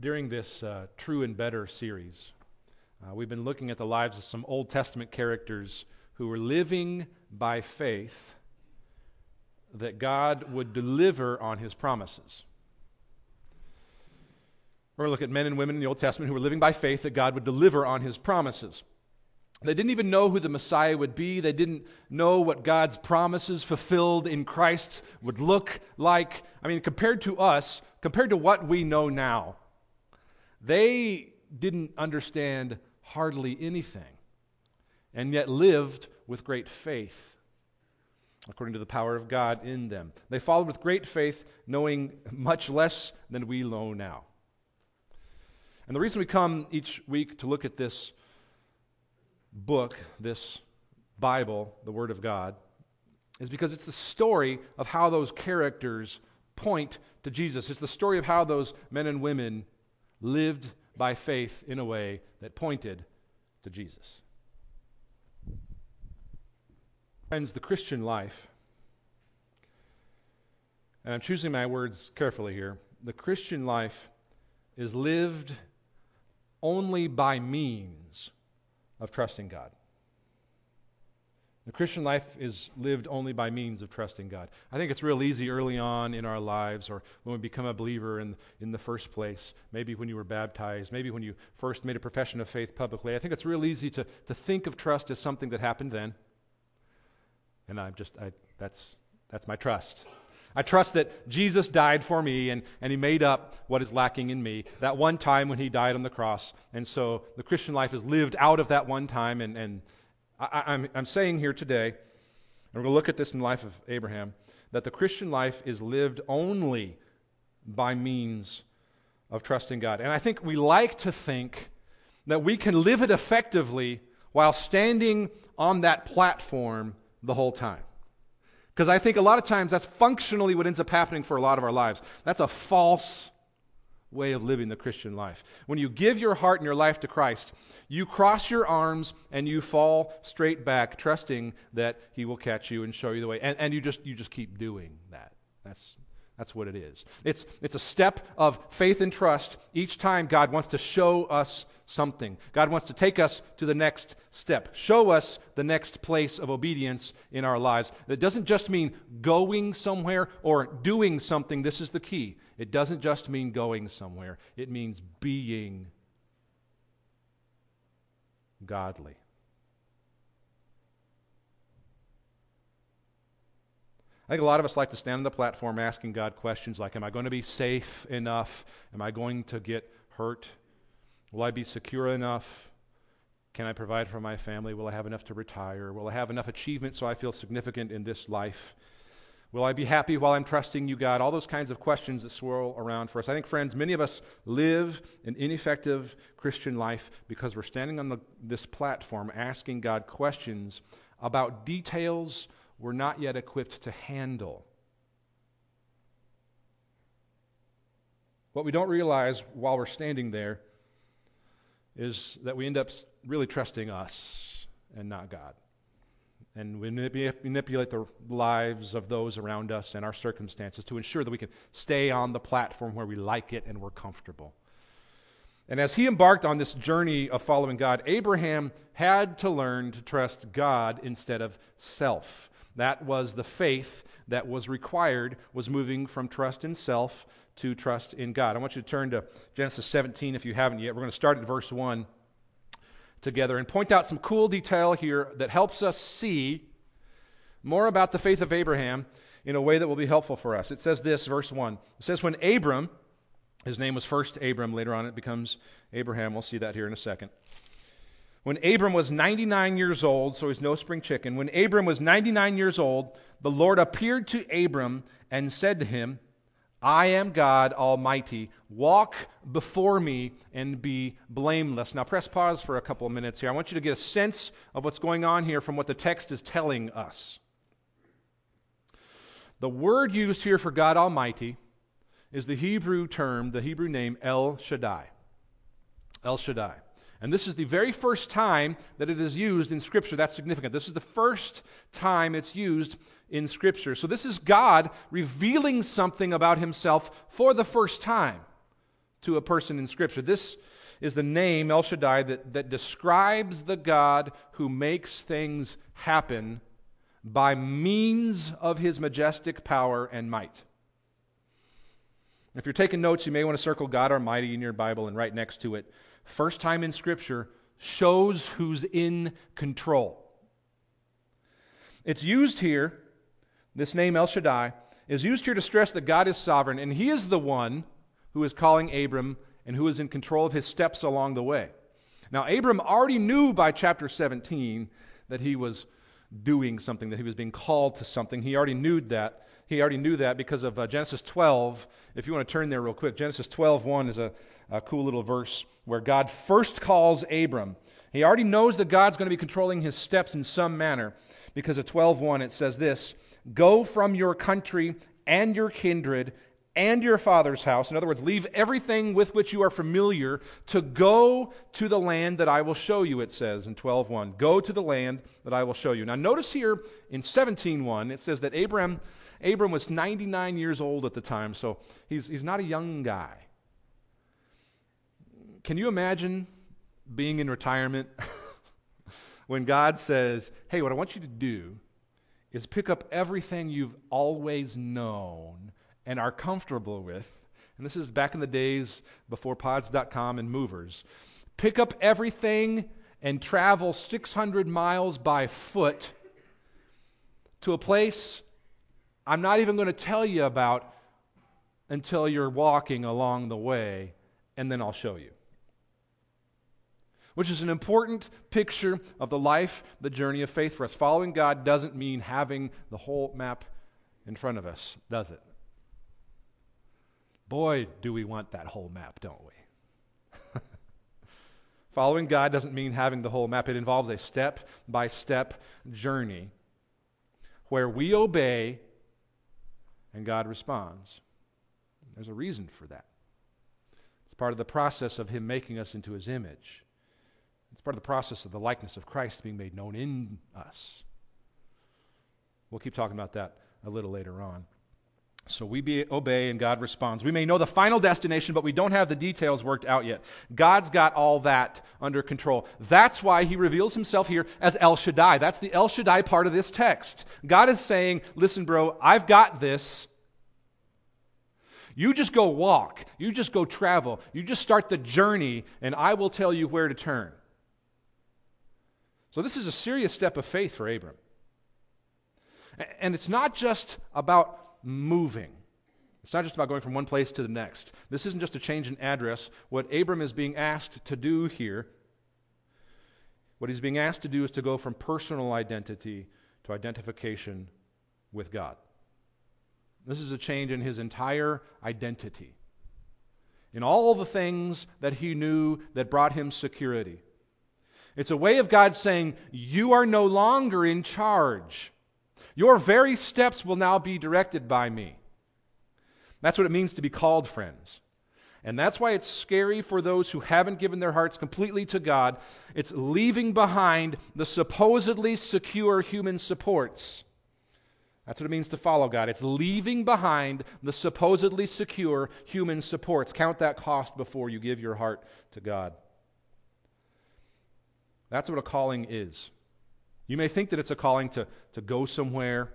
during this uh, True and Better series, uh, we've been looking at the lives of some Old Testament characters who were living by faith that God would deliver on his promises. We're going to look at men and women in the Old Testament who were living by faith that God would deliver on his promises. They didn't even know who the Messiah would be. They didn't know what God's promises fulfilled in Christ would look like. I mean, compared to us, compared to what we know now, they didn't understand hardly anything and yet lived with great faith according to the power of God in them. They followed with great faith, knowing much less than we know now. And the reason we come each week to look at this book, this Bible, the Word of God, is because it's the story of how those characters point to Jesus. It's the story of how those men and women lived by faith in a way that pointed to Jesus. Friends, the Christian life, and I'm choosing my words carefully here, the Christian life is lived only by means of trusting God. The Christian life is lived only by means of trusting God. I think it's real easy early on in our lives or when we become a believer in, in the first place, maybe when you were baptized, maybe when you first made a profession of faith publicly. I think it's real easy to, to think of trust as something that happened then. And I'm just, I, that's, that's my trust. I trust that Jesus died for me and, and he made up what is lacking in me that one time when he died on the cross. And so the Christian life is lived out of that one time, and, and I, I'm, I'm saying here today, and we're going to look at this in the life of Abraham, that the Christian life is lived only by means of trusting God. And I think we like to think that we can live it effectively while standing on that platform the whole time. Because I think a lot of times that's functionally what ends up happening for a lot of our lives. That's a false way of living the Christian life. When you give your heart and your life to Christ, you cross your arms and you fall straight back, trusting that He will catch you and show you the way. And, and you, just, you just keep doing that. That's, that's what it is. It's, it's a step of faith and trust each time God wants to show us something. God wants to take us to the next step, show us the next place of obedience in our lives. It doesn't just mean going somewhere or doing something. This is the key. It doesn't just mean going somewhere, it means being godly. I think a lot of us like to stand on the platform asking God questions like Am I going to be safe enough? Am I going to get hurt? Will I be secure enough? Can I provide for my family? Will I have enough to retire? Will I have enough achievement so I feel significant in this life? Will I be happy while I'm trusting you, God? All those kinds of questions that swirl around for us. I think, friends, many of us live an ineffective Christian life because we're standing on the, this platform asking God questions about details we're not yet equipped to handle. What we don't realize while we're standing there is that we end up really trusting us and not God. And we manipulate the lives of those around us and our circumstances to ensure that we can stay on the platform where we like it and we're comfortable. And as he embarked on this journey of following God, Abraham had to learn to trust God instead of self. That was the faith that was required, was moving from trust in self to trust in God. I want you to turn to Genesis 17 if you haven't yet. We're going to start at verse 1 together and point out some cool detail here that helps us see more about the faith of Abraham in a way that will be helpful for us. It says this, verse 1. It says, When Abram, his name was first Abram, later on it becomes Abraham. We'll see that here in a second. When Abram was 99 years old, so he's no spring chicken, when Abram was 99 years old, the Lord appeared to Abram and said to him, I am God Almighty. Walk before me and be blameless. Now, press pause for a couple of minutes here. I want you to get a sense of what's going on here from what the text is telling us. The word used here for God Almighty is the Hebrew term, the Hebrew name El Shaddai. El Shaddai. And this is the very first time that it is used in Scripture. That's significant. This is the first time it's used in Scripture. So this is God revealing something about himself for the first time to a person in Scripture. This is the name, El Shaddai, that, that describes the God who makes things happen by means of his majestic power and might. If you're taking notes, you may want to circle God Almighty in your Bible and right next to it. First time in Scripture shows who's in control. It's used here, this name El Shaddai, is used here to stress that God is sovereign, and He is the one who is calling Abram and who is in control of his steps along the way. Now, Abram already knew by chapter 17 that he was doing something, that he was being called to something. He already knew that. He already knew that because of uh, Genesis 12. If you want to turn there real quick, Genesis 12 1 is a, a cool little verse where God first calls Abram. He already knows that God's going to be controlling his steps in some manner because of 12:1 it says this, "Go from your country and your kindred and your father's house. In other words, leave everything with which you are familiar to go to the land that I will show you, it says in 12.1. Go to the land that I will show you. Now notice here in 17.1, it says that Abram, Abram was 99 years old at the time, so he's, he's not a young guy. Can you imagine being in retirement when God says, hey, what I want you to do is pick up everything you've always known and are comfortable with, and this is back in the days before pods.com and movers, pick up everything and travel 600 miles by foot to a place I'm not even going to tell you about until you're walking along the way, and then I'll show you. Which is an important picture of the life, the journey of faith for us. Following God doesn't mean having the whole map in front of us, does it? Boy, do we want that whole map, don't we? Following God doesn't mean having the whole map, it involves a step by step journey where we obey and God responds. There's a reason for that. It's part of the process of Him making us into His image. It's part of the process of the likeness of Christ being made known in us. We'll keep talking about that a little later on. So we be, obey and God responds. We may know the final destination, but we don't have the details worked out yet. God's got all that under control. That's why he reveals himself here as El Shaddai. That's the El Shaddai part of this text. God is saying, Listen, bro, I've got this. You just go walk. You just go travel. You just start the journey, and I will tell you where to turn. So this is a serious step of faith for Abram. And it's not just about moving. It's not just about going from one place to the next. This isn't just a change in address. What Abram is being asked to do here, what he's being asked to do is to go from personal identity to identification with God. This is a change in his entire identity. In all the things that he knew that brought him security. It's a way of God saying, You are no longer in charge. Your very steps will now be directed by me. That's what it means to be called friends. And that's why it's scary for those who haven't given their hearts completely to God. It's leaving behind the supposedly secure human supports. That's what it means to follow God. It's leaving behind the supposedly secure human supports. Count that cost before you give your heart to God. That's what a calling is. You may think that it's a calling to, to go somewhere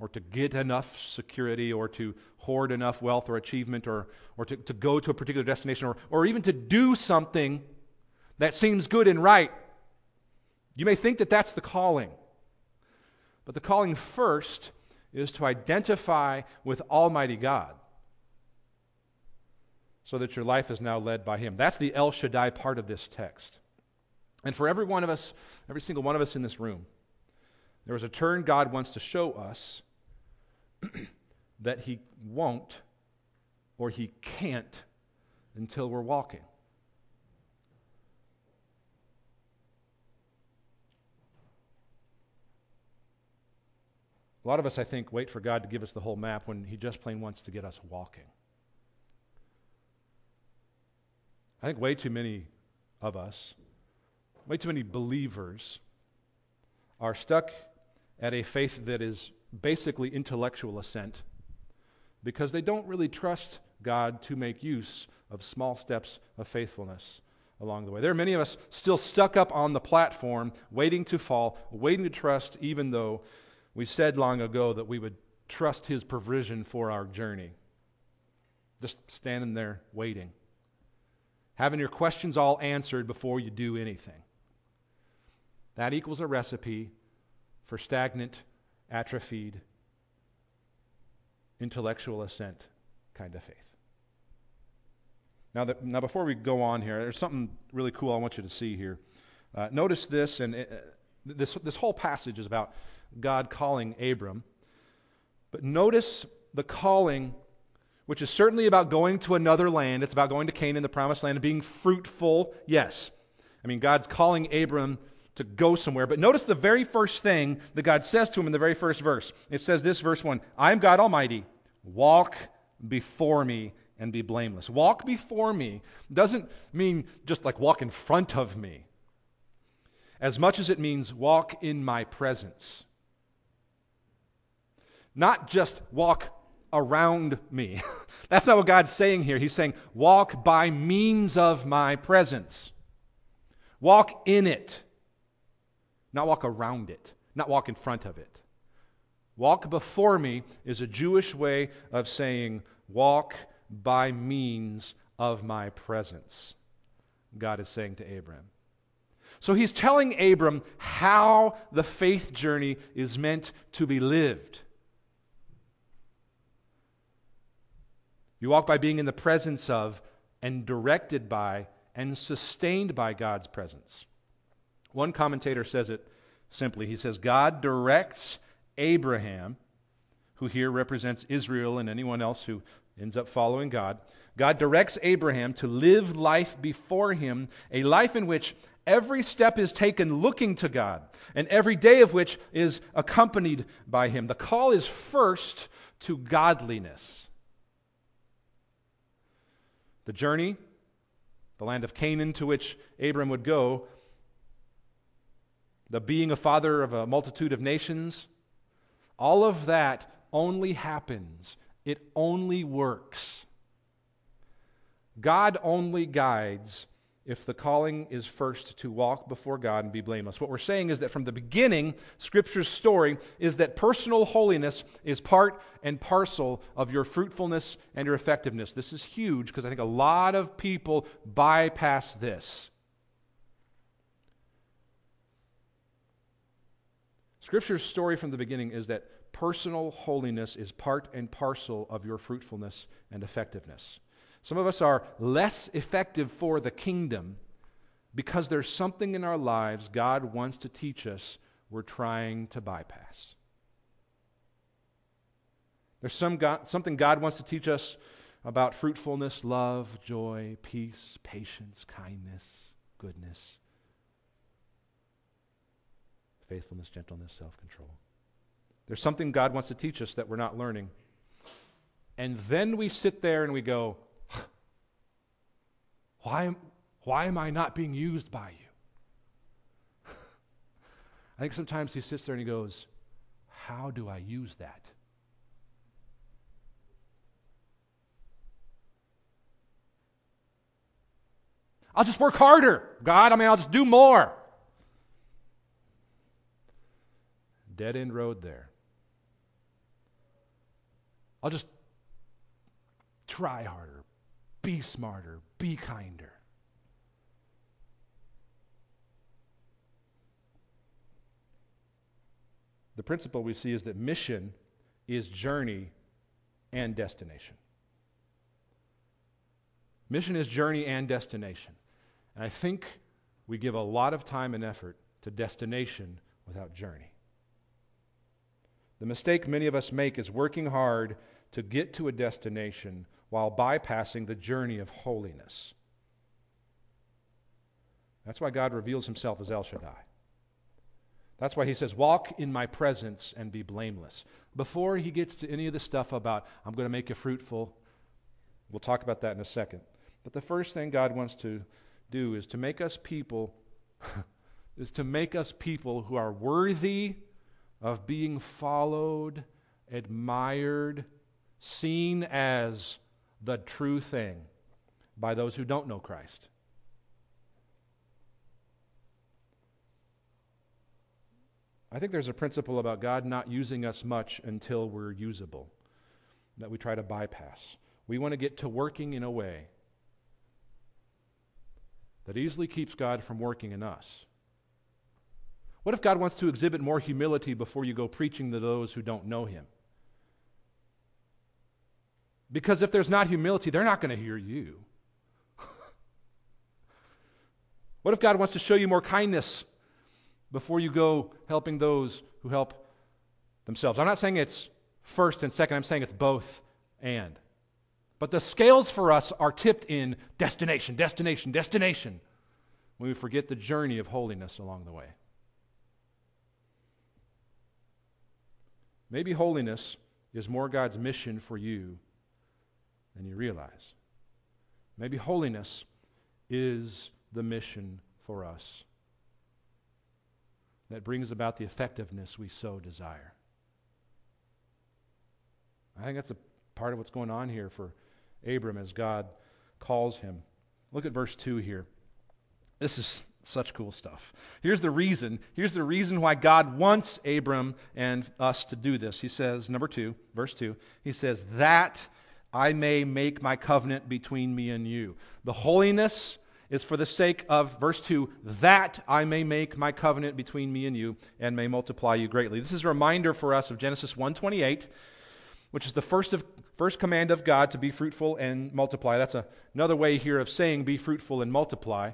or to get enough security or to hoard enough wealth or achievement or, or to, to go to a particular destination or, or even to do something that seems good and right. You may think that that's the calling. But the calling first is to identify with Almighty God so that your life is now led by Him. That's the El Shaddai part of this text. And for every one of us, every single one of us in this room, there is a turn God wants to show us that He won't or He can't until we're walking. A lot of us, I think, wait for God to give us the whole map when He just plain wants to get us walking. I think way too many of us way too many believers are stuck at a faith that is basically intellectual assent because they don't really trust God to make use of small steps of faithfulness along the way. There are many of us still stuck up on the platform, waiting to fall, waiting to trust, even though we said long ago that we would trust His provision for our journey. Just standing there waiting, having your questions all answered before you do anything. That equals a recipe for stagnant, atrophied, intellectual assent kind of faith. Now, now, before we go on here, there's something really cool I want you to see here. Uh, notice this, and uh, this, this whole passage is about God calling Abram. But notice the calling, which is certainly about going to another land. It's about going to Canaan, the promised land, and being fruitful. Yes. I mean, God's calling Abram to go somewhere. But notice the very first thing that God says to him in the very first verse. It says this, verse 1 I am God Almighty. Walk before me and be blameless. Walk before me doesn't mean just like walk in front of me, as much as it means walk in my presence. Not just walk around me. That's not what God's saying here. He's saying, walk by means of my presence. Walk in it, not walk around it, not walk in front of it. Walk before me is a Jewish way of saying, walk by means of my presence, God is saying to Abram. So he's telling Abram how the faith journey is meant to be lived. You walk by being in the presence of and directed by and sustained by God's presence. One commentator says it simply. He says, God directs Abraham, who here represents Israel and anyone else who ends up following God. God directs Abraham to live life before him, a life in which every step is taken looking to God, and every day of which is accompanied by him. The call is first to godliness. The journey, the land of Canaan to which Abram would go, the being a father of a multitude of nations, all of that only happens it only works. God only guides if the calling is first to walk before God and be blameless. What we're saying is that from the beginning, Scripture's story is that personal holiness is part and parcel of your fruitfulness and your effectiveness. This is huge because I think a lot of people bypass this. Scripture's story from the beginning is that personal holiness is part and parcel of your fruitfulness and effectiveness. Some of us are less effective for the kingdom because there's something in our lives God wants to teach us we're trying to bypass. There's some God, something God wants to teach us about fruitfulness, love, joy, peace, patience, kindness, goodness, faithfulness, gentleness, self control. There's something God wants to teach us that we're not learning. And then we sit there and we go, why, why am I not being used by you? I think sometimes he sits there and he goes, How do I use that? I'll just work harder, God. I mean, I'll just do more. Dead end road there. I'll just try harder, be smarter, be kinder. The principle we see is that mission is journey and destination. Mission is journey and destination. And I think we give a lot of time and effort to destination without journey. The mistake many of us make is working hard to get to a destination while bypassing the journey of holiness. That's why God reveals himself as El Shaddai. That's why he says, Walk in my presence and be blameless. Before he gets to any of the stuff about, I'm going to make you fruitful, we'll talk about that in a second. But the first thing God wants to do is to make us people, is to make us people who are worthy of being followed, admired, seen as the true thing by those who don't know Christ. I think there's a principle about God not using us much until we're usable that we try to bypass. We want to get to working in a way that easily keeps God from working in us. What if God wants to exhibit more humility before you go preaching to those who don't know Him? Because if there's not humility, they're not going to hear you. what if God wants to show you more kindness before you go helping those who help themselves? I'm not saying it's first and second, I'm saying it's both and. But the scales for us are tipped in destination, destination, destination when we forget the journey of holiness along the way. Maybe holiness is more God's mission for you than you realize. Maybe holiness is the mission for us that brings about the effectiveness we so desire. I think that's a part of what's going on here for Abram as God calls him. Look at verse 2 here. This is such cool stuff. Here's the reason. Here's the reason why God wants Abram and us to do this. He says, number 2, verse 2, he says, That I may make my covenant between me and you. The holiness is for the sake of, verse 2, that I may make my covenant between me and you and may multiply you greatly. This is a reminder for us of Genesis 128 which is the first, of, first command of God to be fruitful and multiply. That's a, another way here of saying be fruitful and multiply.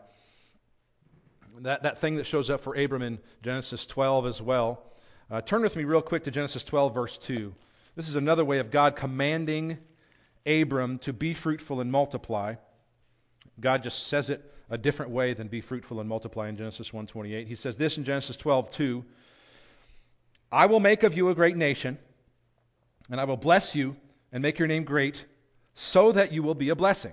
That, that thing that shows up for Abram in Genesis 12 as well. Uh, turn with me real quick to Genesis 12, verse 2. This is another way of God commanding Abram to be fruitful and multiply. God just says it a different way than be fruitful and multiply in Genesis 1:28. He says this in Genesis 12:2, I will make of you a great nation and I will bless you and make your name great so that you will be a blessing.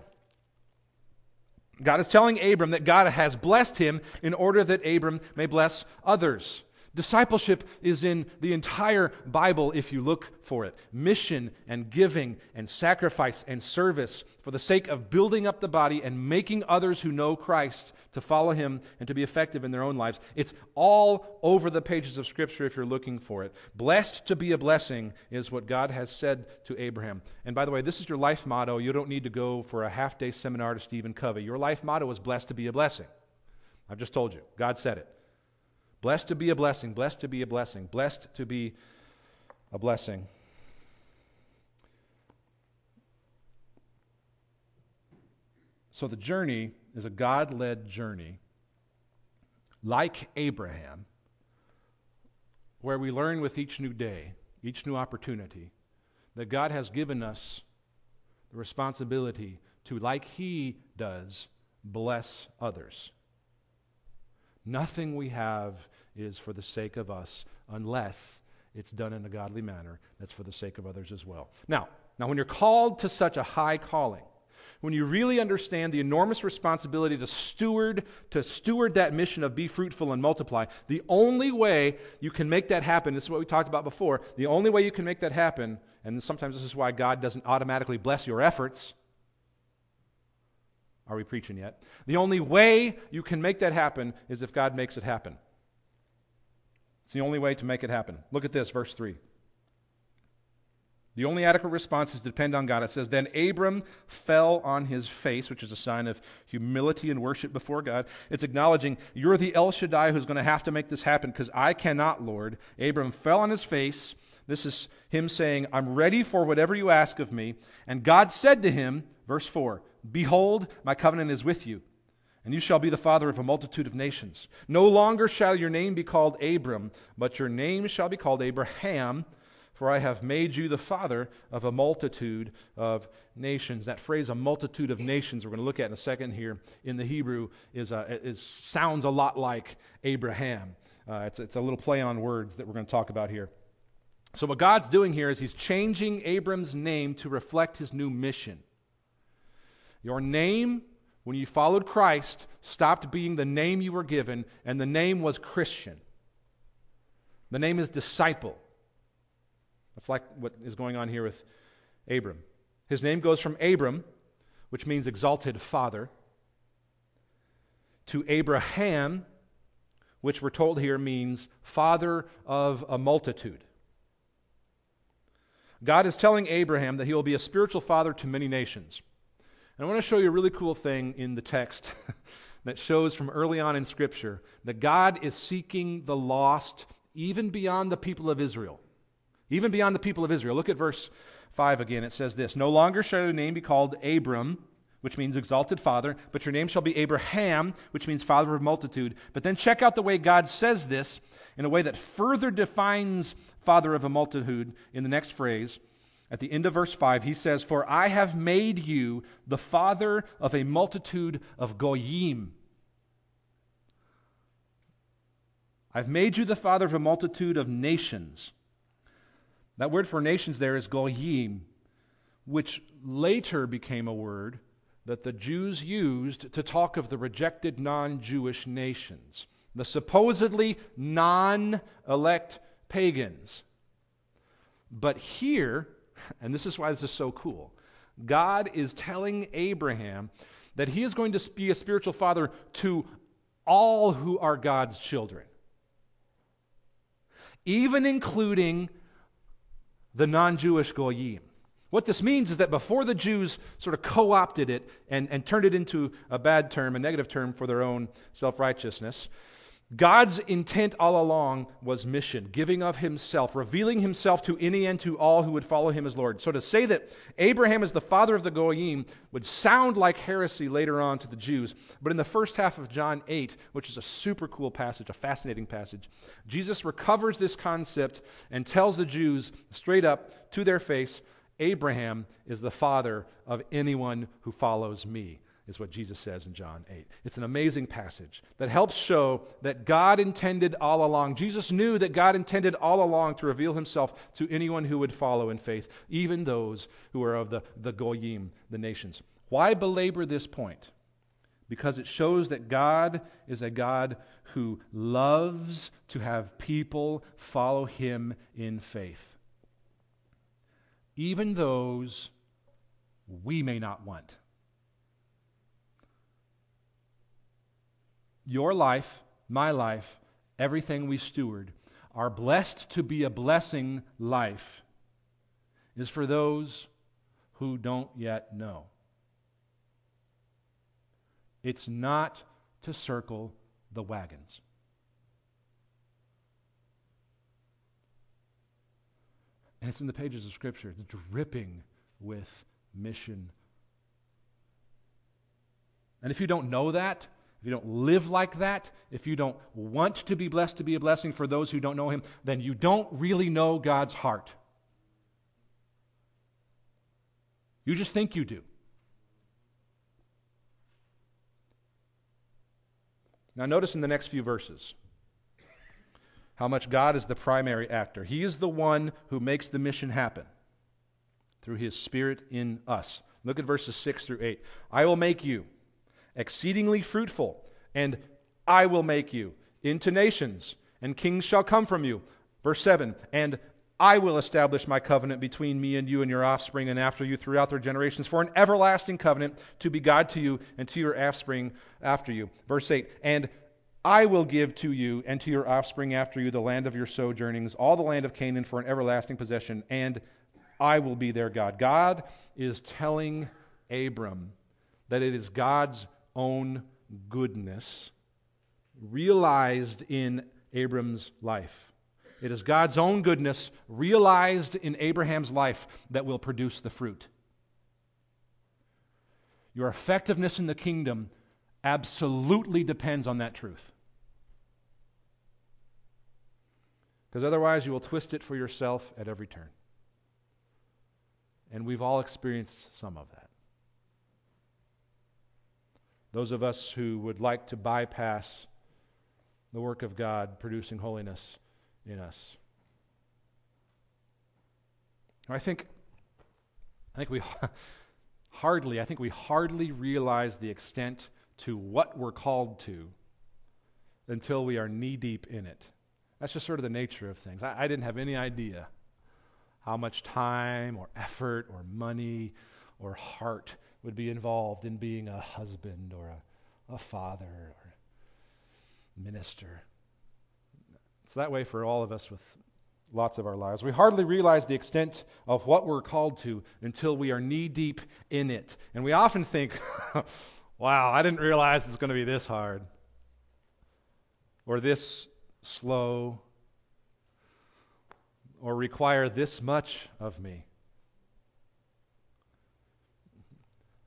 God is telling Abram that God has blessed him in order that Abram may bless others. Discipleship is in the entire Bible if you look for it. Mission and giving and sacrifice and service for the sake of building up the body and making others who know Christ to follow him and to be effective in their own lives. It's all over the pages of Scripture if you're looking for it. Blessed to be a blessing is what God has said to Abraham. And by the way, this is your life motto. You don't need to go for a half day seminar to Stephen Covey. Your life motto is blessed to be a blessing. I've just told you. God said it. Blessed to be a blessing, blessed to be a blessing, blessed to be a blessing. So the journey is a God led journey, like Abraham, where we learn with each new day, each new opportunity, that God has given us the responsibility to, like He does, bless others. Nothing we have is for the sake of us unless it's done in a godly manner that's for the sake of others as well. Now, now when you're called to such a high calling, when you really understand the enormous responsibility to steward to steward that mission of be fruitful and multiply, the only way you can make that happen, this is what we talked about before, the only way you can make that happen, and sometimes this is why God doesn't automatically bless your efforts, are we preaching yet? The only way you can make that happen is if God makes it happen. It's the only way to make it happen. Look at this, verse 3. The only adequate response is to depend on God. It says, Then Abram fell on his face, which is a sign of humility and worship before God. It's acknowledging, You're the El Shaddai who's going to have to make this happen because I cannot, Lord. Abram fell on his face. This is him saying, I'm ready for whatever you ask of me. And God said to him, verse 4, Behold, my covenant is with you, and you shall be the father of a multitude of nations. No longer shall your name be called Abram, but your name shall be called Abraham, for I have made you the father of a multitude of nations. That phrase, a multitude of nations, we're going to look at in a second here in the Hebrew, is, a, is sounds a lot like Abraham. Uh, it's, it's a little play on words that we're going to talk about here. So, what God's doing here is He's changing Abram's name to reflect His new mission. Your name, when you followed Christ, stopped being the name you were given, and the name was Christian. The name is disciple. That's like what is going on here with Abram. His name goes from Abram, which means exalted father, to Abraham, which we're told here means father of a multitude. God is telling Abraham that he will be a spiritual father to many nations. And I want to show you a really cool thing in the text that shows from early on in Scripture that God is seeking the lost even beyond the people of Israel. Even beyond the people of Israel. Look at verse 5 again. It says this No longer shall your name be called Abram, which means exalted father, but your name shall be Abraham, which means father of multitude. But then check out the way God says this in a way that further defines father of a multitude in the next phrase. At the end of verse 5, he says, For I have made you the father of a multitude of goyim. I've made you the father of a multitude of nations. That word for nations there is goyim, which later became a word that the Jews used to talk of the rejected non Jewish nations, the supposedly non elect pagans. But here, and this is why this is so cool, God is telling Abraham that he is going to be a spiritual father to all who are God's children, even including the non Jewish Goyim. What this means is that before the Jews sort of co opted it and, and turned it into a bad term, a negative term for their own self righteousness, God's intent all along was mission, giving of himself, revealing himself to any and to all who would follow him as Lord. So to say that Abraham is the father of the Goyim would sound like heresy later on to the Jews. But in the first half of John 8, which is a super cool passage, a fascinating passage, Jesus recovers this concept and tells the Jews straight up to their face Abraham is the father of anyone who follows me, is what Jesus says in John 8. It's an amazing passage that helps show that God intended all along. Jesus knew that God intended all along to reveal himself to anyone who would follow in faith, even those who are of the, the Goyim, the nations. Why belabor this point? Because it shows that God is a God who loves to have people follow him in faith even those we may not want. Your life, my life, everything we steward, are blessed to be a blessing life is for those who don't yet know. It's not to circle the wagons. And it's in the pages of Scripture. It's dripping with mission. And if you don't know that, if you don't live like that, if you don't want to be blessed to be a blessing for those who don't know Him, then you don't really know God's heart. You just think you do. Now, notice in the next few verses how much God is the primary actor. He is the one who makes the mission happen through his Spirit in us. Look at verses 6 through 8. I will make you exceedingly fruitful, and I will make you into nations, and kings shall come from you. Verse 7 And I will establish my covenant between me and you and your offspring and after you throughout their generations for an everlasting covenant to be God to you and to your offspring after you. Verse 8 And I will give to you and to your offspring after you the land of your sojournings, all the land of Canaan for an everlasting possession, and I will be their God. God is telling Abram that it is God's own goodness realized in Abram's life. It is God's own goodness realized in Abraham's life that will produce the fruit. Your effectiveness in the kingdom absolutely depends on that truth. Because otherwise, you will twist it for yourself at every turn. And we've all experienced some of that. Those of us who would like to bypass the work of God producing holiness in us. I think, I think we hardly, I think we hardly realize the extent to what we're called to until we are knee deep in it. That's just sort of the nature of things. I, I didn't have any idea how much time or effort or money or heart would be involved in being a husband or a, a father or minister. It's that way for all of us with lots of our lives. We hardly realize the extent of what we're called to until we are knee deep in it. And we often think, wow, I didn't realize it's going to be this hard or this slow or require this much of me.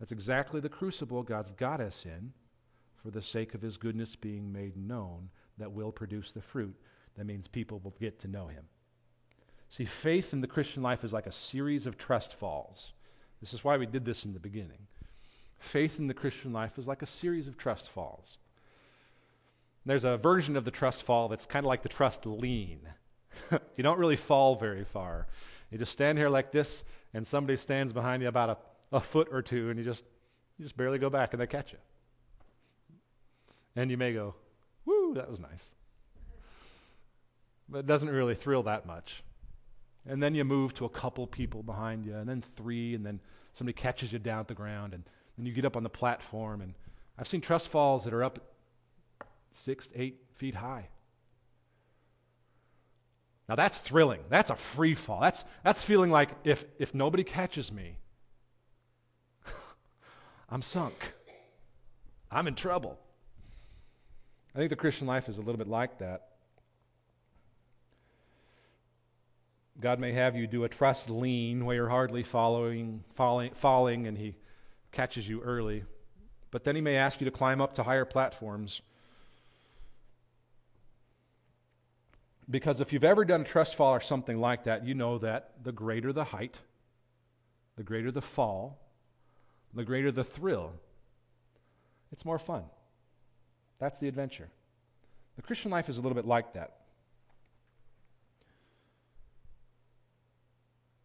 That's exactly the crucible God's got us in for the sake of His goodness being made known that will produce the fruit. That means people will get to know Him. See, faith in the Christian life is like a series of trust falls. This is why we did this in the beginning. Faith in the Christian life is like a series of trust falls. There's a version of the trust fall that's kind of like the trust lean. you don't really fall very far. You just stand here like this, and somebody stands behind you about a, a foot or two, and you just you just barely go back, and they catch you. And you may go, "Woo, that was nice," but it doesn't really thrill that much. And then you move to a couple people behind you, and then three, and then somebody catches you down at the ground, and then you get up on the platform. And I've seen trust falls that are up six, eight feet high. Now that's thrilling. That's a free fall. That's, that's feeling like if, if nobody catches me, I'm sunk. I'm in trouble. I think the Christian life is a little bit like that. God may have you do a trust lean where you're hardly following, falling, falling, and He catches you early. But then He may ask you to climb up to higher platforms Because if you've ever done a trust fall or something like that, you know that the greater the height, the greater the fall, the greater the thrill, it's more fun. That's the adventure. The Christian life is a little bit like that.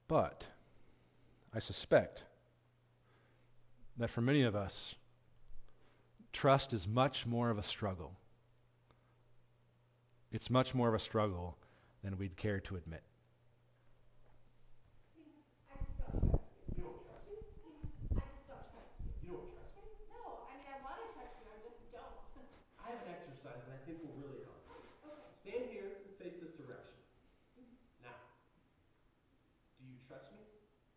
But I suspect that for many of us, trust is much more of a struggle it's much more of a struggle than we'd care to admit. I have an exercise that I think will really help. Okay. Stand here and face this direction. Now, do you trust me?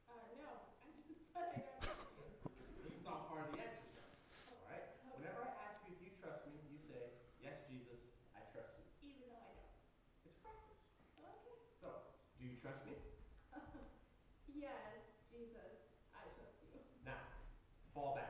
Uh, no. I just said I don't trust you. This is all part of the exercise. All right? Whenever I ask you if you trust me, you say, Yes, Jesus, I trust you. Even though I don't. It's practice. Okay. So, do you trust me? Yes, Jesus, I trust you. Now, fall back.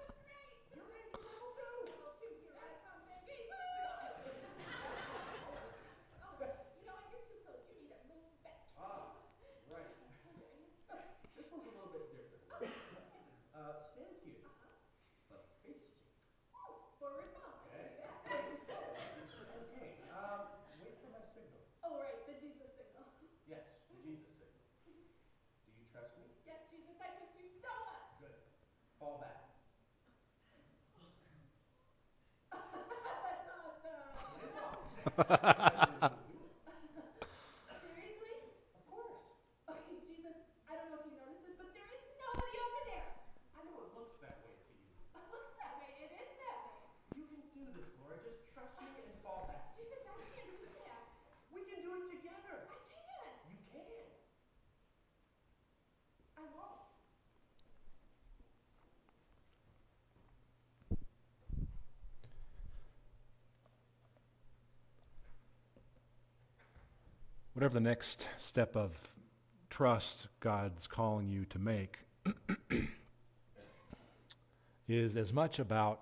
Fall back. That's awesome. It is awesome. Especially when you do it. Seriously? Of course. Okay, Jesus, I don't know if you noticed this, but there is nobody over there. I know it looks that way to you. It looks that way. It is that way. You can do this, Laura. Just trust me and fall back. Jesus, I can't do that. We can do it together. I can't. You can. I won't. Whatever the next step of trust God's calling you to make, is as much about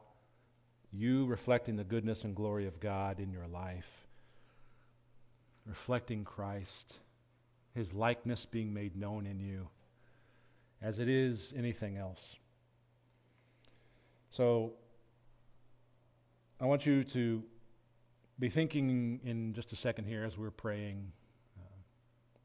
you reflecting the goodness and glory of God in your life, reflecting Christ, his likeness being made known in you, as it is anything else. So, I want you to be thinking in just a second here as we're praying.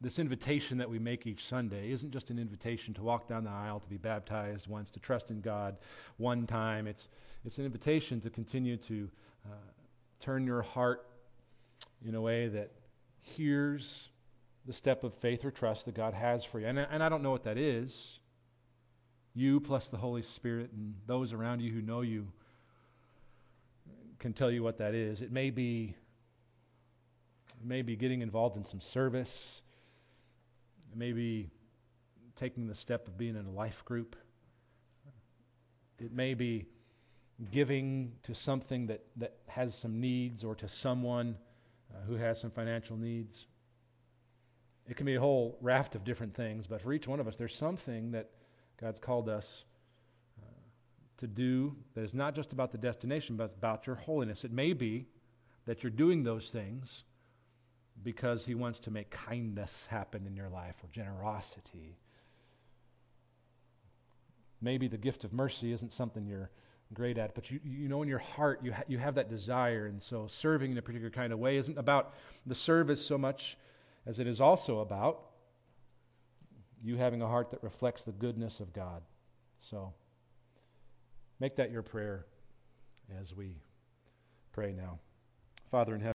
This invitation that we make each Sunday isn't just an invitation to walk down the aisle, to be baptized once, to trust in God one time. It's, it's an invitation to continue to uh, turn your heart in a way that hears the step of faith or trust that God has for you. And, and I don't know what that is. You plus the Holy Spirit and those around you who know you can tell you what that is. It may be it may be getting involved in some service. It may be taking the step of being in a life group. It may be giving to something that, that has some needs or to someone uh, who has some financial needs. It can be a whole raft of different things, but for each one of us, there's something that God's called us to do that is not just about the destination, but about your holiness. It may be that you're doing those things because He wants to make kindness happen in your life or generosity. Maybe the gift of mercy isn't something you're great at, but you, you know in your heart you, ha- you have that desire, and so serving in a particular kind of way isn't about the service so much as it is also about you having a heart that reflects the goodness of God. So, Make that your prayer as we pray now. Father in heaven,